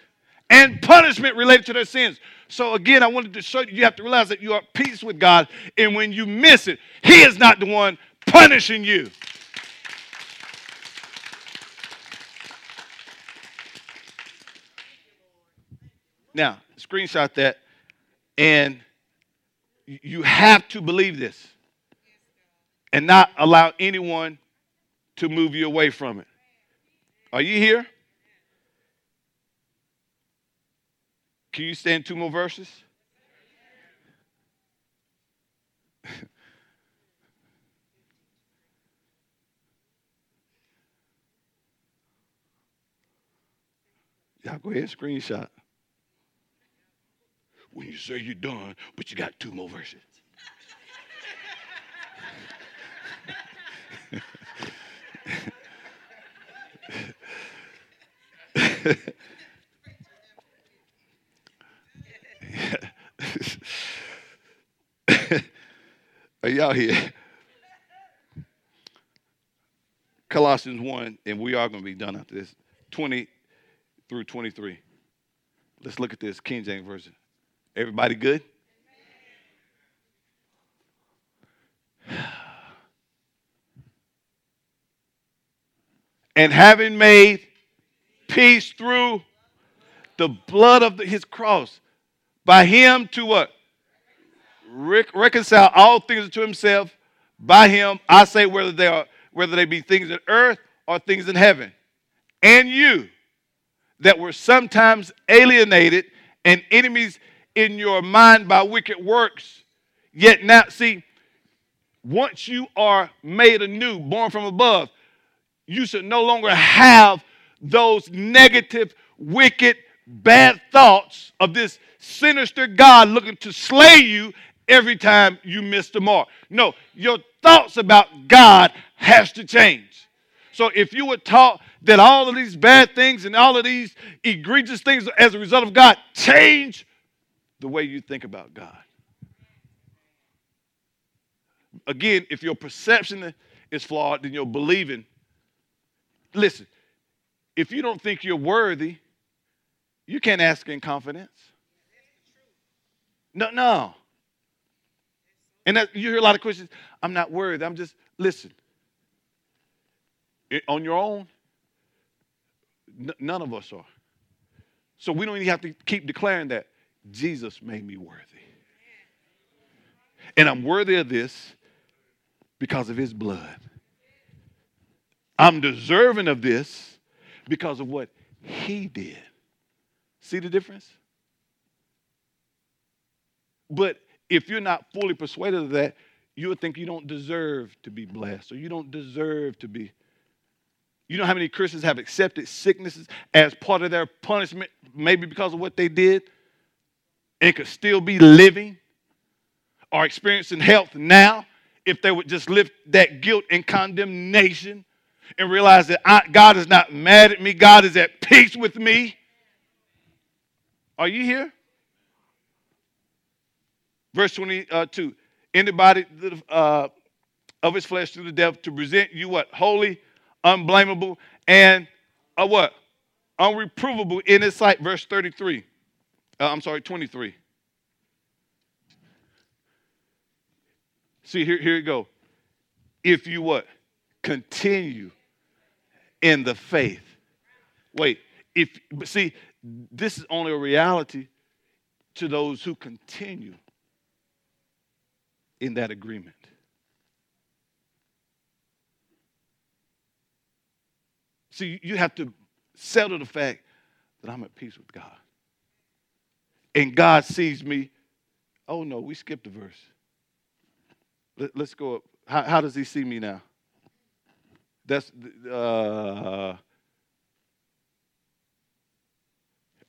Speaker 1: and punishment related to their sins. So again, I wanted to show you, you have to realize that you are at peace with God, and when you miss it, He is not the one punishing you. Now, screenshot that, and you have to believe this and not allow anyone to move you away from it. Are you here? Can you stand two more verses? Y'all go ahead screenshot when you say you're done, but you got two more verses. Are y'all here? Colossians 1, and we are going to be done after this 20 through 23. Let's look at this King James Version. Everybody good? and having made peace through the blood of the, his cross, by him to what? Re- reconcile all things to himself. By him, I say whether they are whether they be things in earth or things in heaven. And you that were sometimes alienated and enemies in your mind by wicked works. Yet now, see, once you are made anew, born from above, you should no longer have those negative, wicked, bad thoughts of this sinister God looking to slay you every time you miss the mark. No, your thoughts about God has to change. So if you were taught that all of these bad things and all of these egregious things as a result of God, change the way you think about God. Again, if your perception is flawed, then your believing. Listen, if you don't think you're worthy, you can't ask in confidence. No, no. And that, you hear a lot of questions. I'm not worthy. I'm just, listen. It, on your own, n- none of us are. So we don't even have to keep declaring that Jesus made me worthy. And I'm worthy of this because of his blood. I'm deserving of this because of what he did. See the difference? But if you're not fully persuaded of that, you would think you don't deserve to be blessed or you don't deserve to be. You know how many Christians have accepted sicknesses as part of their punishment, maybe because of what they did, and could still be living or experiencing health now if they would just lift that guilt and condemnation and realize that I, God is not mad at me, God is at peace with me. Are you here? Verse 22 Anybody uh, of his flesh through the devil to present you what? Holy, unblameable, and a what? Unreprovable in his sight. Verse 33. Uh, I'm sorry, 23. See, here, here you go. If you what? Continue in the faith. Wait, if but see, this is only a reality to those who continue in that agreement. See, you have to settle the fact that I'm at peace with God. And God sees me. Oh no, we skipped a verse. Let, us go up. How, how, does he see me now? That's uh,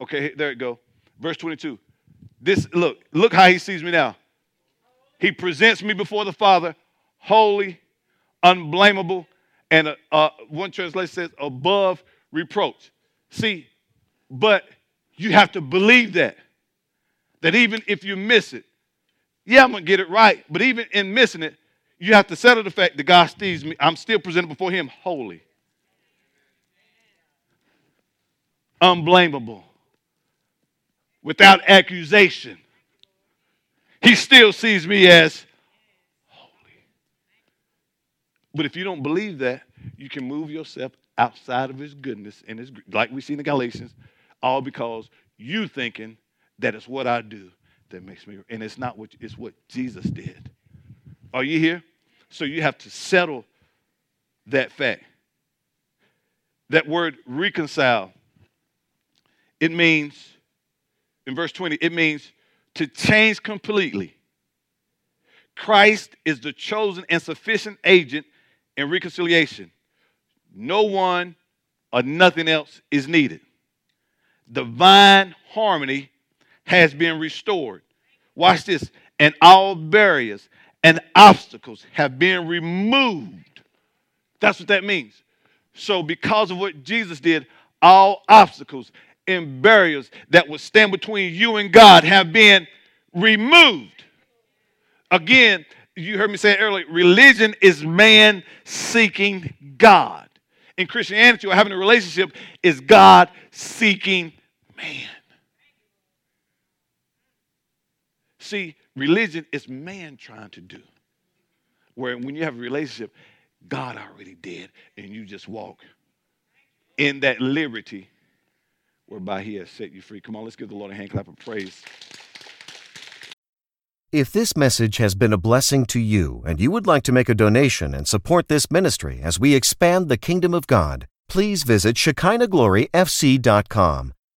Speaker 1: okay. There it go. Verse 22. This look, look how he sees me now. He presents me before the Father, holy, unblameable, and uh, uh, one translation says above reproach. See, but you have to believe that. That even if you miss it, yeah, I'm gonna get it right, but even in missing it, you have to settle the fact that God sees me. I'm still presented before Him holy, unblameable, without accusation. He still sees me as holy. But if you don't believe that, you can move yourself outside of his goodness and his like we see in the Galatians, all because you thinking that it's what I do that makes me and it's not what it's what Jesus did. Are you here? So you have to settle that fact. That word reconcile, it means, in verse 20, it means to change completely. Christ is the chosen and sufficient agent in reconciliation. No one or nothing else is needed. Divine harmony has been restored. Watch this. And all barriers and obstacles have been removed. That's what that means. So, because of what Jesus did, all obstacles and barriers that would stand between you and God have been removed. Again, you heard me say earlier religion is man seeking God. In Christianity, or having a relationship is God seeking man. See, religion is man trying to do. Where when you have a relationship, God already did, and you just walk in that liberty whereby He has set you free. Come on, let's give the Lord a hand clap of praise.
Speaker 2: If this message has been a blessing to you and you would like to make a donation and support this ministry as we expand the kingdom of God, please visit ShekinahGloryFC.com